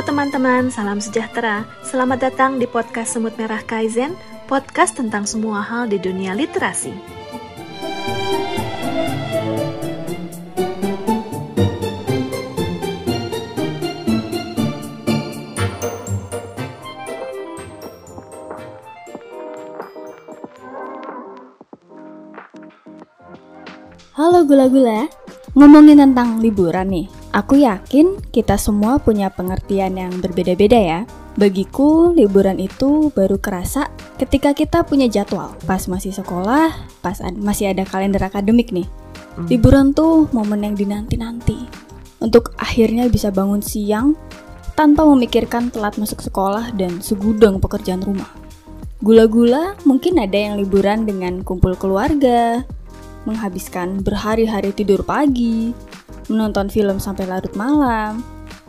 Teman-teman, salam sejahtera. Selamat datang di podcast Semut Merah Kaizen, podcast tentang semua hal di dunia literasi. Halo gula-gula, ngomongin tentang liburan nih. Aku yakin kita semua punya pengertian yang berbeda-beda ya. Bagiku, liburan itu baru kerasa ketika kita punya jadwal. Pas masih sekolah, pas ad- masih ada kalender akademik nih. Liburan tuh momen yang dinanti-nanti. Untuk akhirnya bisa bangun siang tanpa memikirkan telat masuk sekolah dan segudang pekerjaan rumah. Gula-gula mungkin ada yang liburan dengan kumpul keluarga, menghabiskan berhari-hari tidur pagi, menonton film sampai larut malam,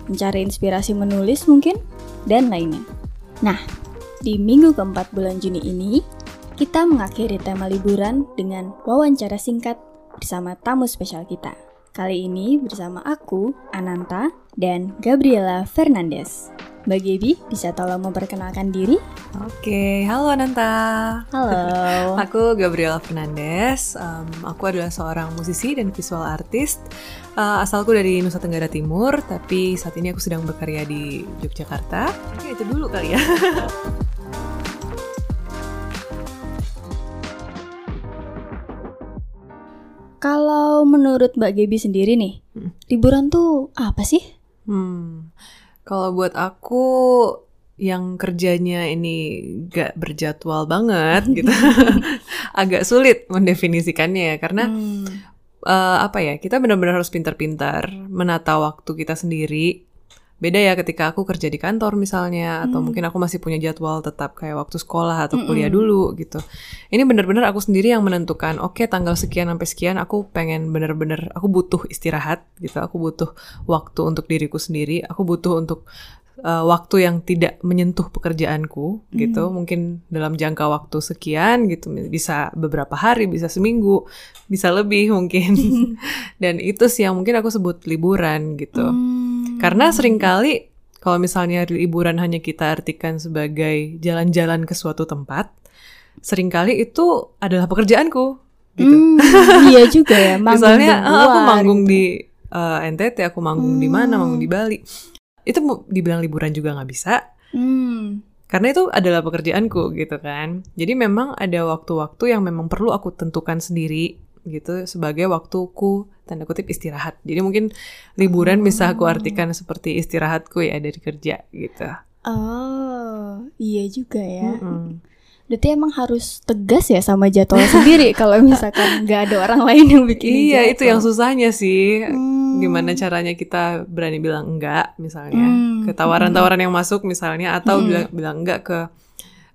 mencari inspirasi menulis mungkin, dan lainnya. Nah, di minggu keempat bulan Juni ini, kita mengakhiri tema liburan dengan wawancara singkat bersama tamu spesial kita. Kali ini bersama aku, Ananta, dan Gabriela Fernandez. Mbak Gaby, bisa tolong memperkenalkan diri? Oke, halo Nanta. Halo. Aku Gabriela Fernandez. Um, aku adalah seorang musisi dan visual artist. Uh, asalku dari Nusa Tenggara Timur, tapi saat ini aku sedang berkarya di Yogyakarta. Oke, itu dulu kali ya. Kalau menurut Mbak Gaby sendiri nih, Hmm. liburan tuh apa sih? Hmm, kalau buat aku yang kerjanya ini gak berjadwal banget gitu, agak sulit mendefinisikannya ya karena Hmm. eh, apa ya kita benar-benar harus pintar-pintar menata waktu kita sendiri beda ya ketika aku kerja di kantor misalnya atau Hmm. mungkin aku masih punya jadwal tetap kayak waktu sekolah atau kuliah Mm-mm. dulu gitu ini benar-benar aku sendiri yang menentukan oke tanggal sekian sampai sekian aku pengen benar-benar aku butuh istirahat gitu aku butuh waktu untuk diriku sendiri aku butuh untuk eh, waktu yang tidak menyentuh pekerjaanku gitu Hmm. mungkin dalam jangka waktu sekian gitu bisa beberapa hari bisa seminggu bisa lebih mungkin dan itu sih yang mungkin aku sebut liburan gitu Hmm. Karena sering kali kalau misalnya liburan hanya kita artikan sebagai jalan-jalan ke suatu tempat sering kali itu adalah pekerjaanku gitu Hmm, iya juga ya. misalnya di ah, aku luar manggung gitu. di eh, NTT aku manggung di mana Hmm. manggung di Bali itu dibilang liburan juga nggak bisa Hmm. karena itu adalah pekerjaanku gitu kan. Jadi memang ada waktu-waktu yang memang perlu aku tentukan sendiri gitu sebagai waktuku tanda kutip istirahat. Jadi mungkin liburan bisa aku artikan seperti istirahatku ya dari kerja gitu. Oh, iya juga ya. Mm-mm. Berarti emang harus tegas ya sama jadwal sendiri kalau misalkan nggak ada orang lain yang bikin Iya itu yang susahnya sih. Hmm. Gimana caranya kita berani bilang enggak misalnya Hmm. ke tawaran-tawaran yang masuk misalnya atau Hmm. bilang bilang enggak ke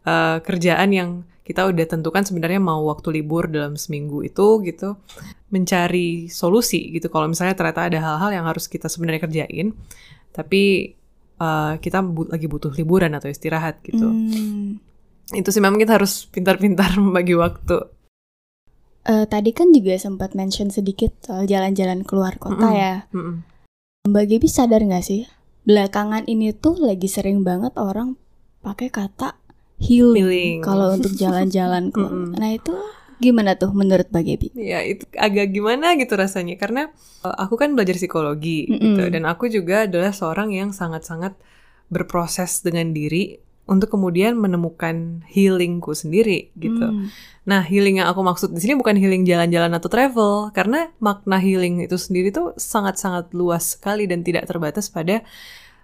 eh, kerjaan yang kita udah tentukan sebenarnya mau waktu libur dalam seminggu itu gitu mencari solusi gitu kalau misalnya ternyata ada hal-hal yang harus kita sebenarnya kerjain tapi eh, kita bu- lagi butuh liburan atau istirahat gitu Hmm. itu sih memang kita harus pintar-pintar membagi waktu Eh, tadi kan juga sempat mention sedikit soal jalan-jalan keluar kota Mm-mm. ya. Mm-mm. Mbak Gaby sadar nggak sih? Belakangan ini tuh lagi sering banget orang pakai kata healing, Healing. kalau untuk jalan-jalan keluar. Mm-mm. Nah itu gimana tuh menurut Mbak Gaby? Ya itu agak gimana gitu rasanya karena uh, aku kan belajar psikologi gitu Mm-mm. dan aku juga adalah seorang yang sangat-sangat berproses dengan diri untuk kemudian menemukan healingku sendiri gitu. Hmm. Nah healing yang aku maksud di sini bukan healing jalan-jalan atau travel karena makna healing itu sendiri tuh sangat-sangat luas sekali dan tidak terbatas pada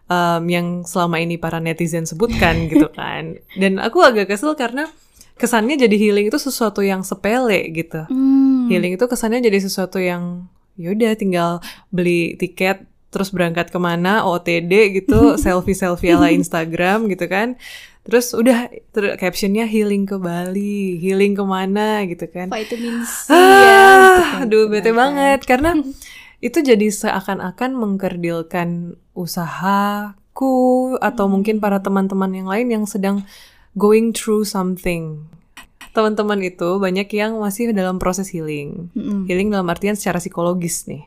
um, yang selama ini para netizen sebutkan gitu kan. Dan aku agak kesel karena kesannya jadi healing itu sesuatu yang sepele gitu Hmm. healing itu kesannya jadi sesuatu yang yaudah tinggal beli tiket terus berangkat ke mana OTD gitu selfie selfie ala Instagram gitu kan terus udah ter captionnya healing ke Bali healing ke mana gitu kan Vitamin C ya. ah, yang aduh bete banget karena itu jadi seakan-akan mengkerdilkan usahaku atau Hmm. mungkin para teman-teman yang lain yang sedang going through something teman-teman itu banyak yang masih dalam proses healing Mm-mm. healing dalam artian secara psikologis nih.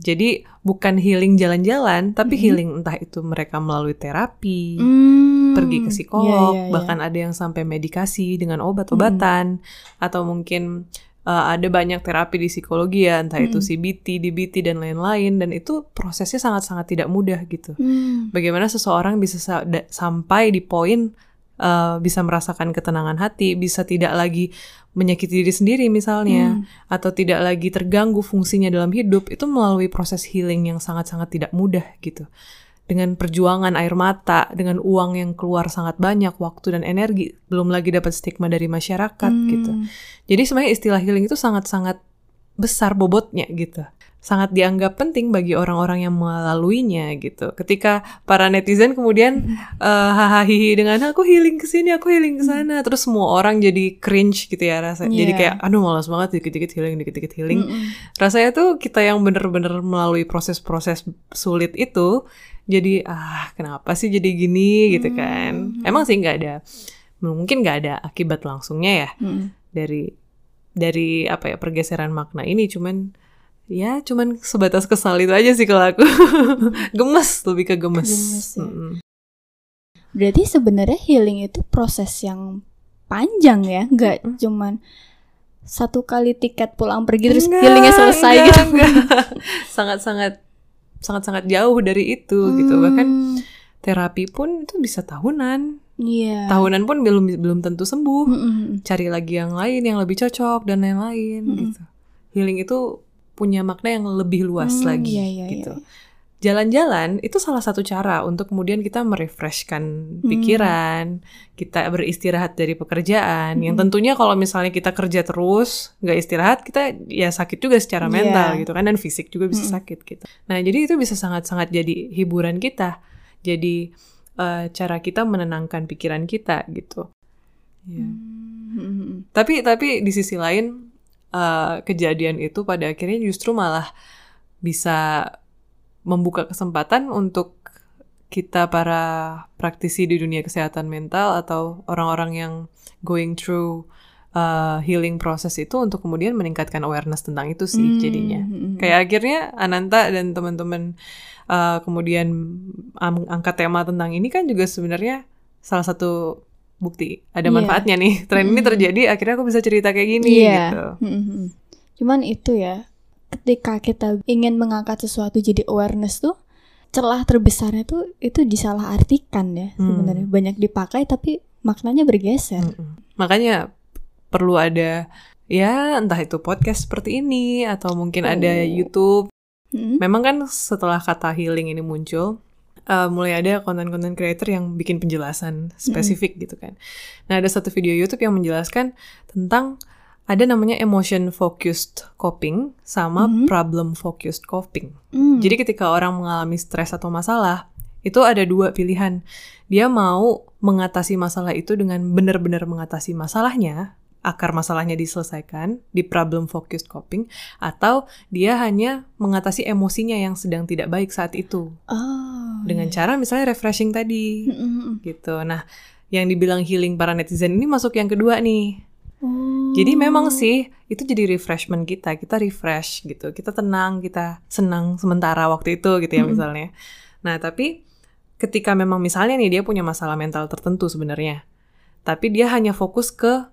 Jadi bukan healing jalan-jalan, tapi Mhm. healing entah itu mereka melalui terapi, Hmm, pergi ke psikolog, iya, iya, iya. bahkan ada yang sampai medikasi dengan obat-obatan, atau mungkin uh, ada banyak terapi di psikologi ya, entah itu Mm. CBT, DBT dan lain-lain, dan itu prosesnya sangat-sangat tidak mudah gitu. Hmm, Bagaimana seseorang bisa sa- da- sampai di poin uh, bisa merasakan ketenangan hati, bisa tidak lagi menyakiti diri sendiri misalnya, Hmm. atau tidak lagi terganggu fungsinya dalam hidup, itu melalui proses healing yang sangat-sangat tidak mudah gitu. Dengan perjuangan air mata, dengan uang yang keluar sangat banyak, waktu dan energi, belum lagi dapat stigma dari masyarakat Hmm. gitu. Jadi sebenarnya istilah healing itu sangat-sangat besar bobotnya gitu. Sangat dianggap penting bagi orang-orang yang melaluinya gitu. Ketika para netizen kemudian eh, hahaha dengan aku healing ke sini, aku healing ke sana, terus semua orang jadi cringe gitu ya rasa. Jadi Iya. kayak aduh malas banget dikit-dikit healing, dikit-dikit healing. Mm-mm. Rasanya tuh kita yang bener-bener melalui proses-proses sulit itu jadi ah kenapa sih jadi gini gitu kan. Hmm. Emang sih nggak ada mungkin nggak ada akibat langsungnya ya Mm-mm. dari dari apa ya pergeseran makna ini cuman ya cuman sebatas kesal itu aja sih kalau aku gemes lebih ke gemes, Gemes ya. Mm-mm. Berarti sebenarnya healing itu proses yang panjang ya, nggak Mm-mm. cuman satu kali tiket pulang pergi terus Enggak, healingnya selesai enggak, gitu. enggak. sangat-sangat sangat-sangat jauh dari itu gitu. Bahkan Hmm, terapi pun itu bisa tahunan. Iya. tahunan pun belum belum tentu sembuh. Mm-mm. cari lagi yang lain yang lebih cocok dan lain-lain gitu. Healing itu punya makna yang lebih luas Hmm, lagi iya, iya, gitu. iya. Jalan-jalan itu salah satu cara untuk kemudian kita merefreshkan Hmm. pikiran, kita beristirahat dari pekerjaan. Yang Hmm. tentunya kalau misalnya kita kerja terus nggak istirahat, kita ya sakit juga secara Iya. mental gitu kan dan fisik juga bisa Hmm. sakit gitu. Nah jadi itu bisa sangat-sangat jadi hiburan kita, jadi eh, cara kita menenangkan pikiran kita gitu. Ya. Mm-mm. Tapi tapi di sisi lain eh, kejadian itu pada akhirnya justru malah bisa membuka kesempatan untuk kita para praktisi di dunia kesehatan mental atau orang-orang yang going through uh, healing proses itu untuk kemudian meningkatkan awareness tentang itu sih Hmm, jadinya. mm-mm. Kayak akhirnya Ananta dan teman-teman uh, kemudian angkat tema tentang ini kan juga sebenarnya salah satu bukti ada Iya. manfaatnya nih. Tren ini Mm-mm. terjadi akhirnya aku bisa cerita kayak gini Iya. gitu. Mm-mm. Cuman itu ya, ketika kita ingin mengangkat sesuatu jadi awareness tuh, celah terbesarnya tuh itu disalahartikan ya Hmm. sebenarnya. Banyak dipakai tapi maknanya bergeser. Mm-mm. Makanya perlu ada ya entah itu podcast seperti ini atau mungkin ada Oh. YouTube. Mm-mm. Memang kan setelah kata healing ini muncul, uh, mulai ada konten-konten creator yang bikin penjelasan spesifik gitu kan. Nah ada satu video YouTube yang menjelaskan tentang ada namanya emotion focused coping sama Mhm. problem focused coping. Mm. Jadi ketika orang mengalami stres atau masalah, itu ada dua pilihan. Dia mau mengatasi masalah itu dengan benar-benar mengatasi masalahnya, akar masalahnya diselesaikan di problem focused coping, atau dia hanya mengatasi emosinya yang sedang tidak baik saat itu Oh, dengan iya. cara misalnya refreshing tadi, Mm-mm. gitu. Nah, yang dibilang healing para netizen ini masuk yang kedua nih. Oh. Jadi memang sih itu jadi refreshment kita, kita refresh gitu, kita tenang, kita senang sementara waktu itu gitu ya misalnya. Nah tapi ketika memang misalnya nih dia punya masalah mental tertentu sebenarnya, tapi dia hanya fokus ke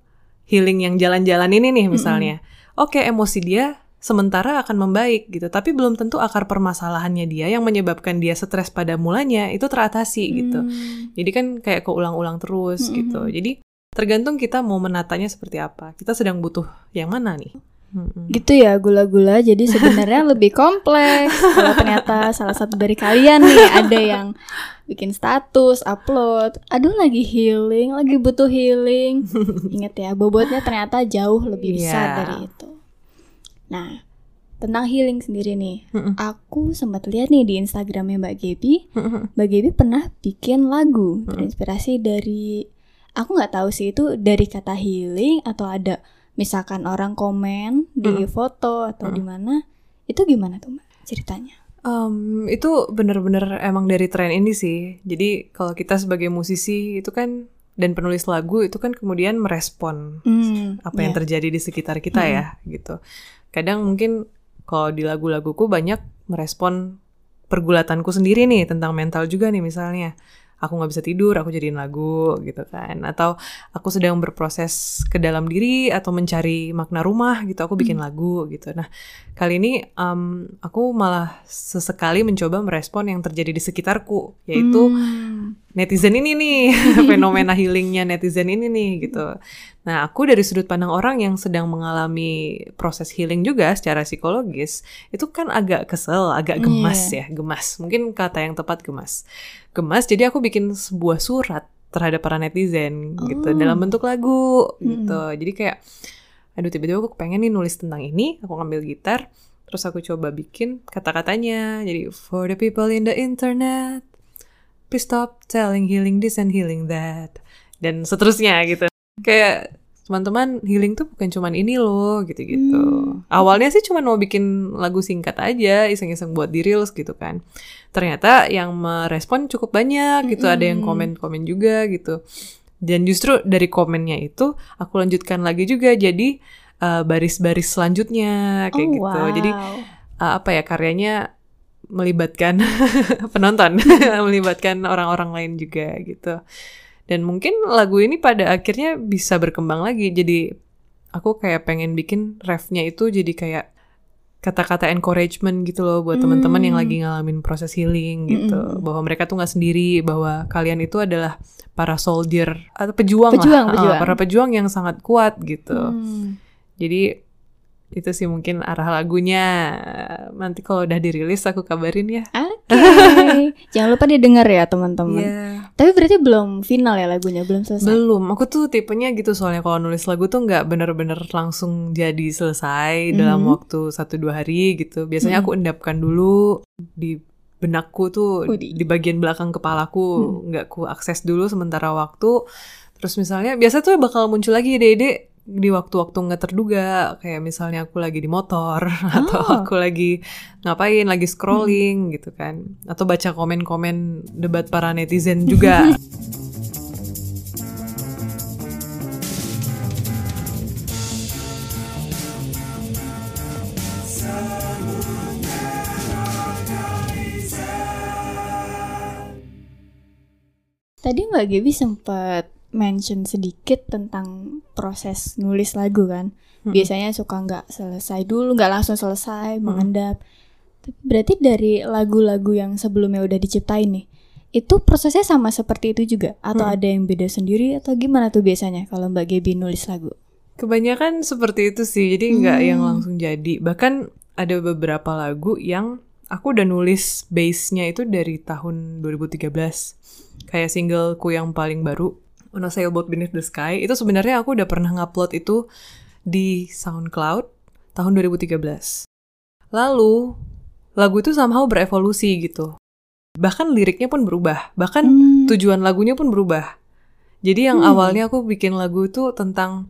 healing yang jalan-jalan ini nih misalnya. Oke emosi dia sementara akan membaik gitu, tapi belum tentu akar permasalahannya dia yang menyebabkan dia stres pada mulanya itu teratasi gitu. Mm. Jadi kan kayak keulang-ulang terus gitu. Jadi tergantung kita mau menatanya seperti apa. Kita sedang butuh yang mana nih? Mm-mm. Gitu ya gula-gula jadi sebenarnya lebih kompleks kalau ternyata salah satu dari kalian nih ada yang bikin status upload aduh lagi healing lagi butuh healing ingat ya bobotnya ternyata jauh lebih besar Iya. dari itu nah tentang healing sendiri nih Mm-mm. aku sempat lihat nih di instagramnya mbak Gaby Mm-mm. mbak Gaby pernah bikin lagu terinspirasi dari aku nggak tahu sih itu dari kata healing atau ada misalkan orang komen di Mm-mm. foto atau di mana itu gimana tuh mbak ceritanya Um, itu bener-bener emang dari tren ini sih. Jadi kalau kita sebagai musisi itu kan dan penulis lagu itu kan kemudian merespon Hmm, apa yang iya. terjadi di sekitar kita ya gitu. Kadang mungkin kalau di lagu-laguku banyak merespon pergulatanku sendiri nih tentang mental juga nih misalnya aku nggak bisa tidur aku jadiin lagu gitu kan atau aku sedang berproses ke dalam diri atau mencari makna rumah gitu aku bikin Hmm. lagu gitu nah kali ini um, aku malah sesekali mencoba merespon yang terjadi di sekitarku yaitu Hmm. Netizen ini nih fenomena healingnya netizen ini nih gitu. Nah aku dari sudut pandang orang yang sedang mengalami proses healing juga secara psikologis itu kan agak kesel, agak gemas ya, gemas. Mungkin kata yang tepat gemas, gemas. Jadi aku bikin sebuah surat terhadap para netizen gitu Oh. dalam bentuk lagu gitu. Jadi kayak aduh tiba-tiba aku pengen nih nulis tentang ini, aku ngambil gitar, terus aku coba bikin kata-katanya. Jadi for the people in the internet, please stop telling healing this and healing that. Dan seterusnya gitu. Kayak teman-teman healing tuh bukan cuman ini loh gitu-gitu. Hmm. awalnya sih cuma mau bikin lagu singkat aja iseng-iseng buat di reels gitu kan. Ternyata yang merespon cukup banyak gitu. Ada yang Mm-mm. komen-komen juga gitu. Dan justru dari komennya itu aku lanjutkan lagi juga. Jadi uh, baris-baris selanjutnya kayak Oh, gitu. Wow. jadi uh, apa ya karyanya melibatkan penonton, melibatkan orang-orang lain juga gitu. Dan mungkin lagu ini pada akhirnya bisa berkembang lagi. Jadi aku kayak pengen bikin refnya itu jadi kayak kata-kata encouragement gitu loh buat teman-teman yang Hmm. lagi ngalamin proses healing gitu. Mm-mm. Bahwa mereka tuh nggak sendiri, bahwa kalian itu adalah para soldier atau pejuang, Pejuang, lah, Ah, pejuang. para pejuang yang sangat kuat gitu. Hmm. Jadi itu sih mungkin arah lagunya. Nanti kalau udah dirilis aku kabarin ya. Oke, jangan lupa didengar ya teman-teman. Iya. Tapi berarti belum final ya lagunya, belum selesai. Belum. Aku tuh tipenya gitu soalnya kalau nulis lagu tuh nggak bener-bener langsung jadi selesai dalam Mhm. waktu satu dua hari gitu. Biasanya Mhm. aku endapkan dulu di benakku tuh Widih. di bagian belakang kepalaku Hmm. nggak ku akses dulu sementara waktu. Terus misalnya biasa tuh bakal muncul lagi ide-ide di waktu-waktu nggak terduga kayak misalnya aku lagi di motor atau Oh. aku lagi ngapain lagi scrolling gitu kan. Atau baca komen-komen debat para netizen juga. Tadi Mbak Gaby sempat mention sedikit tentang proses nulis lagu kan. Mm-mm. Biasanya suka nggak selesai dulu, nggak langsung selesai, Mm. mengendap. Tapi Berarti dari lagu-lagu yang sebelumnya udah diciptain nih, itu prosesnya sama seperti itu juga? Atau Mm. ada yang beda sendiri? Atau gimana tuh biasanya kalau Mbak Gaby nulis lagu? Kebanyakan seperti itu sih, jadi nggak yang Hmm. langsung jadi. Bahkan ada beberapa lagu yang aku udah nulis base-nya itu dari tahun 2013. Kayak singleku yang paling baru, On a Sailboat Beneath the Sky, itu sebenarnya aku udah pernah ngupload itu di SoundCloud tahun 2013. Lalu, lagu itu somehow berevolusi gitu. Bahkan liriknya pun berubah, bahkan Hmm. tujuan lagunya pun berubah. Jadi yang Hmm. awalnya aku bikin lagu itu tentang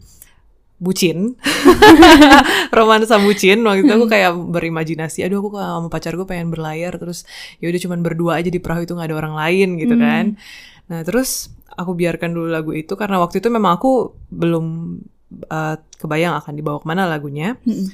bucin, romansa bucin. Waktu itu aku Hmm. kayak berimajinasi, aduh aku sama pacar gue pengen berlayar, terus ya udah cuman berdua aja di perahu itu nggak ada orang lain gitu Hmm. kan. Nah terus aku biarkan dulu lagu itu karena waktu itu memang aku belum uh, kebayang akan dibawa ke mana lagunya Mm-mm.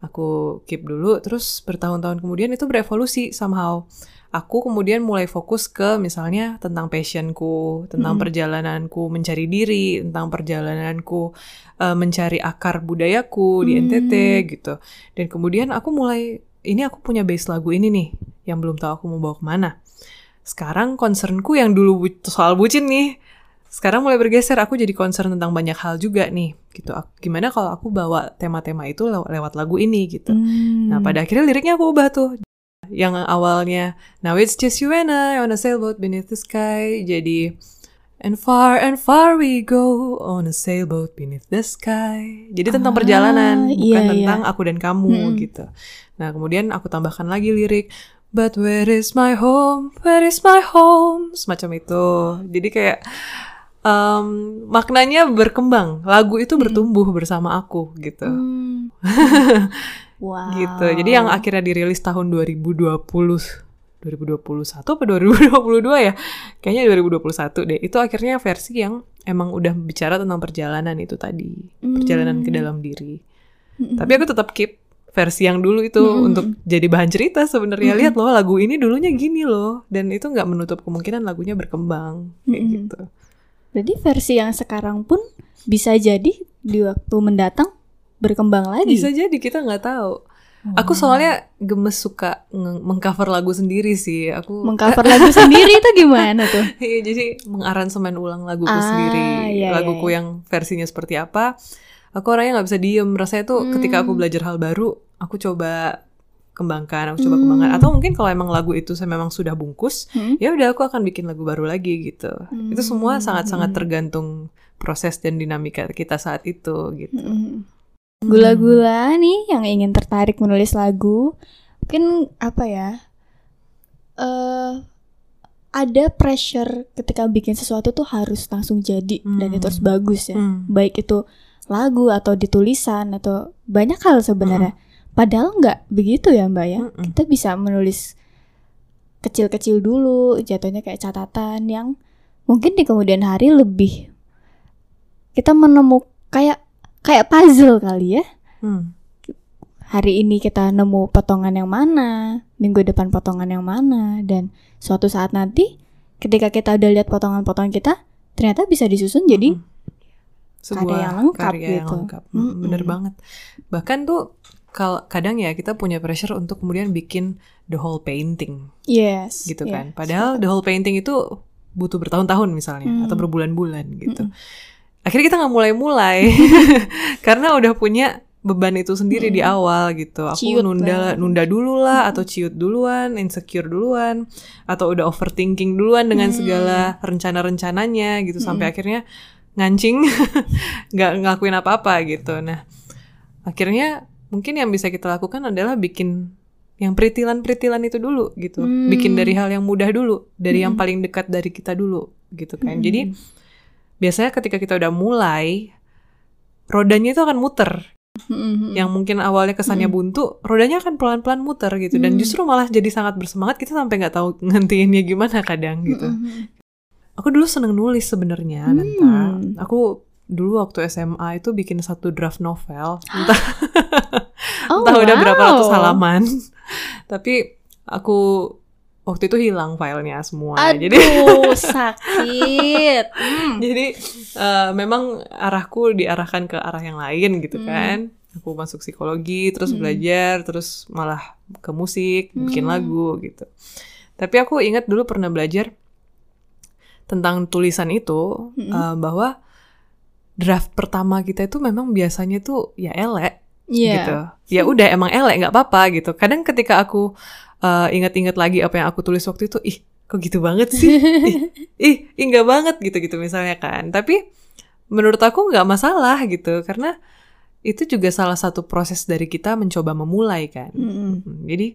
aku keep dulu terus bertahun-tahun kemudian itu berevolusi somehow aku kemudian mulai fokus ke misalnya tentang passionku tentang Mm-mm. perjalananku mencari diri tentang perjalananku eh, mencari akar budayaku di Hmm. NTT gitu dan kemudian aku mulai ini aku punya base lagu ini nih yang belum tahu aku mau bawa ke mana sekarang concernku yang dulu bu- soal bucin nih sekarang mulai bergeser aku jadi concern tentang banyak hal juga nih gitu Ak- gimana kalau aku bawa tema-tema itu lew- lewat lagu ini gitu Hmm. nah pada akhirnya liriknya aku ubah tuh yang awalnya now it's just you and I on a sailboat beneath the sky jadi and far and far we go on a sailboat beneath the sky jadi tentang Ah, perjalanan bukan iya, iya. tentang aku dan kamu Mm-mm. gitu nah kemudian aku tambahkan lagi lirik But where is my home? Where is my home? Semacam itu. Jadi kayak em, maknanya berkembang. Lagu itu bertumbuh bersama aku gitu. Hmm. wow. Gitu. Jadi yang akhirnya dirilis tahun 2020 2021 apa 2022 ya? Kayaknya 2021 deh. Itu akhirnya versi yang emang udah bicara tentang perjalanan itu tadi. Perjalanan ke Hmm. dalam diri. Mm-mm. Tapi aku tetap keep versi yang dulu itu Mm-mm. untuk jadi bahan cerita sebenarnya Mm-mm. lihat loh lagu ini dulunya gini loh dan itu nggak menutup kemungkinan lagunya berkembang kayak Mm-mm. gitu Berarti versi yang sekarang pun bisa jadi di waktu mendatang berkembang lagi. bisa jadi kita nggak tahu aku soalnya gemes suka mengcover lagu sendiri sih aku mengcover lagu sendiri itu gimana tuh? Iya, jadi mengaransemen ulang laguku Ah, sendiri, iya, iya, laguku iya. yang versinya seperti apa. Aku orangnya nggak bisa diem. Rasanya tuh ketika aku Hmm. belajar hal baru, aku coba kembangkan, aku coba Hmm. kembangkan. Atau mungkin kalau emang lagu itu saya memang sudah bungkus, Hmm? ya udah aku akan bikin lagu baru lagi gitu. Itu semua Hmm. sangat-sangat tergantung proses dan dinamika kita saat itu gitu. Gula-gula nih yang ingin tertarik menulis lagu, mungkin apa ya? eh ada pressure ketika bikin sesuatu tuh harus langsung jadi dan Hmm. itu harus bagus ya. Hmm. Baik itu lagu atau di tulisan atau banyak hal sebenarnya. Padahal nggak begitu ya Mbak ya. Mm-mm. Kita bisa menulis kecil-kecil dulu, jatuhnya kayak catatan yang mungkin di kemudian hari lebih kita menemukan kayak kayak puzzle kali ya. Hmm. Hari ini kita nemu potongan yang mana, minggu depan potongan yang mana, dan suatu saat nanti ketika kita udah lihat potongan-potongan kita, ternyata bisa disusun jadi Mm-mm. Sebuah Karya yang lengkap karya yang gitu. lengkap. Mm, Bener Mm-mm. banget. Bahkan tuh kal kadang ya kita punya pressure untuk kemudian bikin the whole painting yes, gitu yes. kan. Padahal the whole painting itu butuh bertahun-tahun misalnya Mm. atau berbulan-bulan gitu. Mm-mm. Akhirnya kita nggak mulai-mulai karena udah punya beban itu sendiri di awal gitu. Aku Ciut nunda banget. nunda dulu lah atau ciut duluan, insecure duluan atau udah overthinking duluan dengan Mm. segala rencana-rencananya gitu sampai akhirnya ngancing nggak ngelakuin apa-apa gitu. Nah, akhirnya mungkin yang bisa kita lakukan adalah bikin yang peritilan-peritilan itu dulu gitu. Hmm. Bikin dari hal yang mudah dulu, dari yang Hmm. paling dekat dari kita dulu gitu kan. Hmm. Jadi biasanya ketika kita udah mulai rodanya itu akan muter. Mm-mm. Yang mungkin awalnya kesannya buntu, rodanya akan pelan-pelan muter gitu dan Hmm. justru malah jadi sangat bersemangat kita sampai nggak tahu ngentiinnya gimana kadang gitu. Mm-mm. Aku dulu seneng nulis sebenarnya, Hmm. Nanta. Aku dulu waktu SMA itu bikin satu draft novel, entah, Oh, entah udah berapa wow. ratus halaman. Tapi aku waktu itu hilang filenya semua. Jadi Aduh, sakit. Hmm. jadi eh, memang arahku diarahkan ke arah yang lain gitu Hmm. kan. Aku masuk psikologi, terus Hmm. belajar, terus malah ke musik, bikin Hmm. lagu gitu. Tapi aku ingat dulu pernah belajar tentang tulisan itu Hmm. eh, bahwa draft pertama kita itu memang biasanya tuh ya elek Iya. gitu. Ya udah emang elek nggak apa-apa gitu. Kadang ketika aku uh, ingat-ingat lagi apa yang aku tulis waktu itu, ih kok gitu banget sih, ih, ih, ih nggak banget gitu-gitu misalnya kan. Tapi menurut aku nggak masalah gitu karena itu juga salah satu proses dari kita mencoba memulai kan. Mm-mm. Hmm, Jadi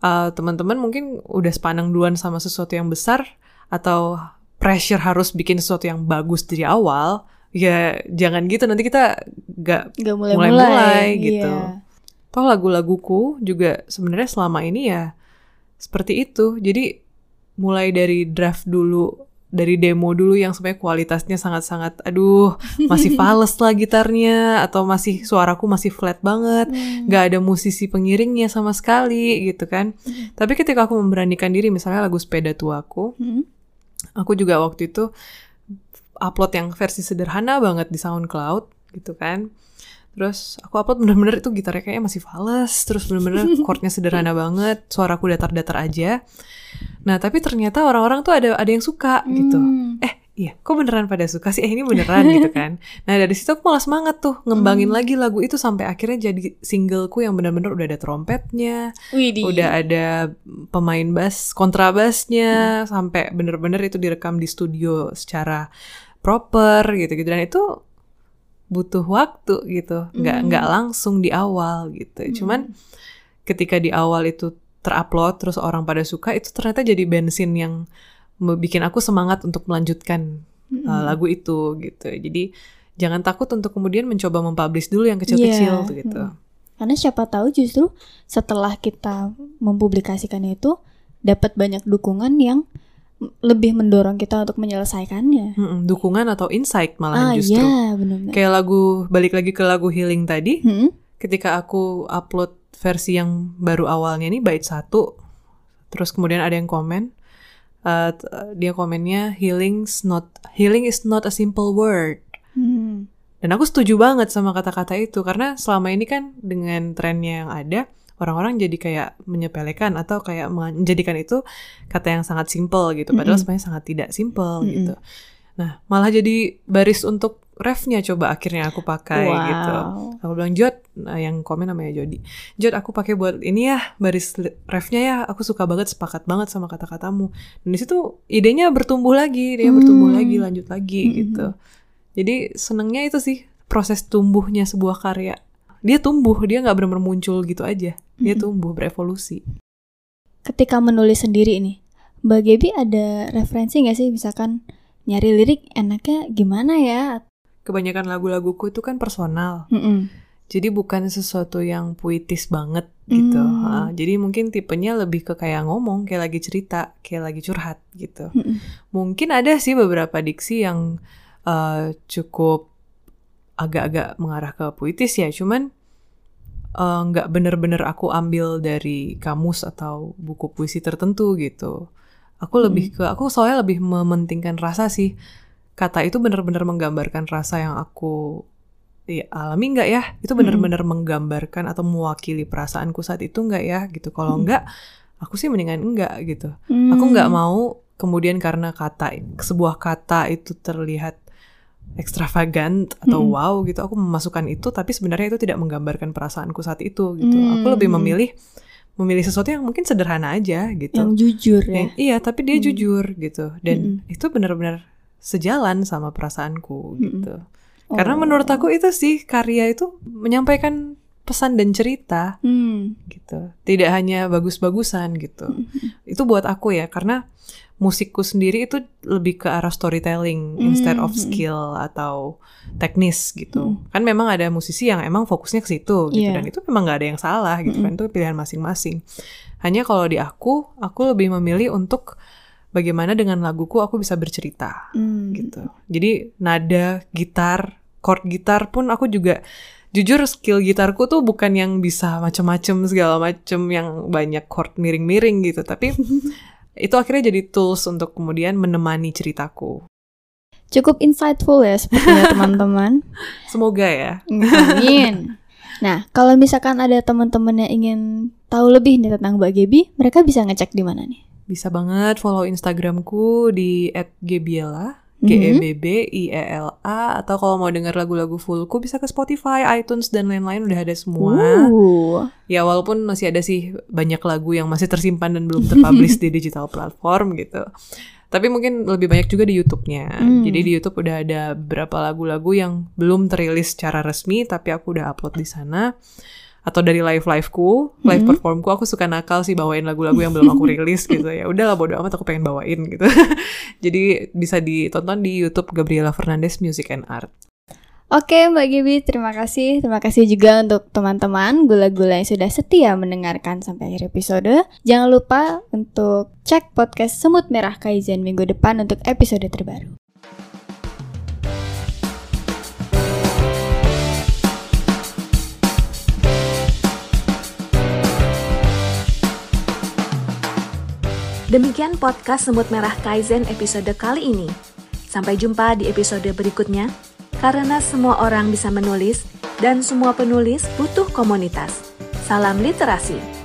uh, teman-teman mungkin udah sepanang duluan sama sesuatu yang besar atau pressure harus bikin sesuatu yang bagus dari awal, ya jangan gitu nanti kita nggak Gak mulai-mulai gitu. Iya. Toh lagu-laguku juga sebenarnya selama ini ya seperti itu. Jadi mulai dari draft dulu, dari demo dulu yang sebenarnya kualitasnya sangat-sangat aduh, masih fals lah gitarnya atau masih suaraku masih flat banget, Hmm. ada musisi pengiringnya sama sekali gitu kan. Tapi ketika aku memberanikan diri misalnya lagu Sepeda Tuaku, Hmm. Aku juga waktu itu upload yang versi sederhana banget di SoundCloud gitu kan. Terus aku upload bener-bener itu gitarnya kayaknya masih fals, terus bener-bener chordnya sederhana banget, suaraku datar-datar aja. Nah tapi ternyata orang-orang tuh ada ada yang suka gitu. Hmm. Eh iya, kok beneran pada suka sih? Eh ini beneran gitu kan. Nah dari situ aku malah semangat tuh ngembangin lagi lagu itu sampai akhirnya jadi singleku yang bener-bener udah ada trompetnya, Widih. udah ada pemain bass kontrabasnya sampai bener-bener itu direkam di studio secara proper gitu-gitu dan itu butuh waktu gitu nggak Hmm. nggak langsung di awal gitu cuman ketika di awal itu terupload terus orang pada suka itu ternyata jadi bensin yang bikin aku semangat untuk melanjutkan Mm-mm. uh, lagu itu gitu jadi jangan takut untuk kemudian mencoba mempublish dulu yang kecil-kecil tuh gitu Karena siapa tahu justru setelah kita mempublikasikan itu dapat banyak dukungan yang lebih mendorong kita untuk menyelesaikannya. Mm-mm, dukungan atau insight malahan ah justru iya benar-benar. kayak lagu balik lagi ke lagu healing tadi Hmm? ketika aku upload versi yang baru awalnya ini bait satu, terus kemudian ada yang komen, uh, dia komennya healing's not healing is not a simple word. Hmm. Dan aku setuju banget sama kata-kata itu karena selama ini kan dengan trennya yang ada orang-orang jadi kayak menyepelekan atau kayak menjadikan itu kata yang sangat simple gitu padahal mm -hmm. sebenarnya sangat tidak simple mm -hmm. gitu. Nah, malah jadi baris untuk refnya coba akhirnya aku pakai wow. gitu. Aku bilang Jod, nah yang komen namanya Jody. Jod aku pakai buat ini ya baris refnya ya. Aku suka banget sepakat banget sama kata-katamu. Dan di situ idenya bertumbuh lagi, dia hmm. bertumbuh lagi, lanjut lagi hmm. gitu. Jadi senengnya itu sih proses tumbuhnya sebuah karya. Dia tumbuh, dia nggak benar-benar muncul gitu aja. Dia hmm. tumbuh berevolusi. Ketika menulis sendiri nih, Mbak Gaby ada referensi nggak sih misalkan nyari lirik enaknya gimana ya? Kebanyakan lagu-laguku itu kan personal. Mm -mm. Jadi bukan sesuatu yang puitis banget gitu. Mm. Uh, jadi mungkin tipenya lebih ke kayak ngomong, kayak lagi cerita, kayak lagi curhat gitu. Mm -mm. Mungkin ada sih beberapa diksi yang uh, cukup agak-agak mengarah ke puitis ya. Cuman eh, nggak uh, bener-bener aku ambil dari kamus atau buku puisi tertentu gitu. Aku lebih ke aku soalnya lebih mementingkan rasa sih. Kata itu benar-benar menggambarkan rasa yang aku ya, alami nggak ya? Itu benar-benar hmm. menggambarkan atau mewakili perasaanku saat itu nggak ya? Gitu. Kalau hmm. nggak, aku sih mendingan enggak gitu. Hmm. Aku nggak mau kemudian karena kata sebuah kata itu terlihat ekstravagant atau hmm. wow gitu, aku memasukkan itu tapi sebenarnya itu tidak menggambarkan perasaanku saat itu gitu. Hmm. Aku lebih memilih memilih sesuatu yang mungkin sederhana aja gitu. Yang jujur ya. Yang, iya, tapi dia hmm. jujur gitu. Dan hmm. itu benar-benar sejalan sama perasaanku hmm. gitu. Oh. Karena menurut aku itu sih karya itu menyampaikan pesan dan cerita hmm. gitu. Tidak hanya bagus-bagusan gitu. Hmm. Itu buat aku ya karena musikku sendiri itu lebih ke arah storytelling mm. instead of skill atau teknis gitu. Mm. Kan memang ada musisi yang emang fokusnya ke situ gitu yeah. dan itu memang nggak ada yang salah gitu mm. kan itu pilihan masing-masing. Hanya kalau di aku, aku lebih memilih untuk bagaimana dengan laguku aku bisa bercerita mm. gitu. Jadi nada gitar, chord gitar pun aku juga jujur skill gitarku tuh bukan yang bisa macem-macem segala macem yang banyak chord miring-miring gitu, tapi itu akhirnya jadi tools untuk kemudian menemani ceritaku. Cukup insightful ya sepertinya teman-teman. Semoga ya. Amin. Nah, kalau misalkan ada teman-teman yang ingin tahu lebih nih tentang Mbak Gebi, mereka bisa ngecek di mana nih? Bisa banget follow Instagramku di @gebiela G E B B I E L A atau kalau mau denger lagu-lagu fullku bisa ke Spotify, iTunes dan lain-lain udah ada semua. Uh. Ya walaupun masih ada sih banyak lagu yang masih tersimpan dan belum terpublish di digital platform gitu. Tapi mungkin lebih banyak juga di YouTube-nya. Hmm. Jadi di YouTube udah ada beberapa lagu-lagu yang belum terilis secara resmi tapi aku udah upload di sana atau dari live liveku, live mm -hmm. performku aku suka nakal sih bawain lagu-lagu yang belum aku rilis gitu ya. Udahlah bodo amat aku pengen bawain gitu. Jadi bisa ditonton di YouTube Gabriela Fernandez Music and Art. Oke Mbak Gibi, terima kasih. Terima kasih juga untuk teman-teman gula-gula yang sudah setia mendengarkan sampai akhir episode. Jangan lupa untuk cek podcast Semut Merah Kaizen minggu depan untuk episode terbaru. Demikian podcast Semut Merah Kaizen episode kali ini. Sampai jumpa di episode berikutnya, karena semua orang bisa menulis dan semua penulis butuh komunitas. Salam literasi.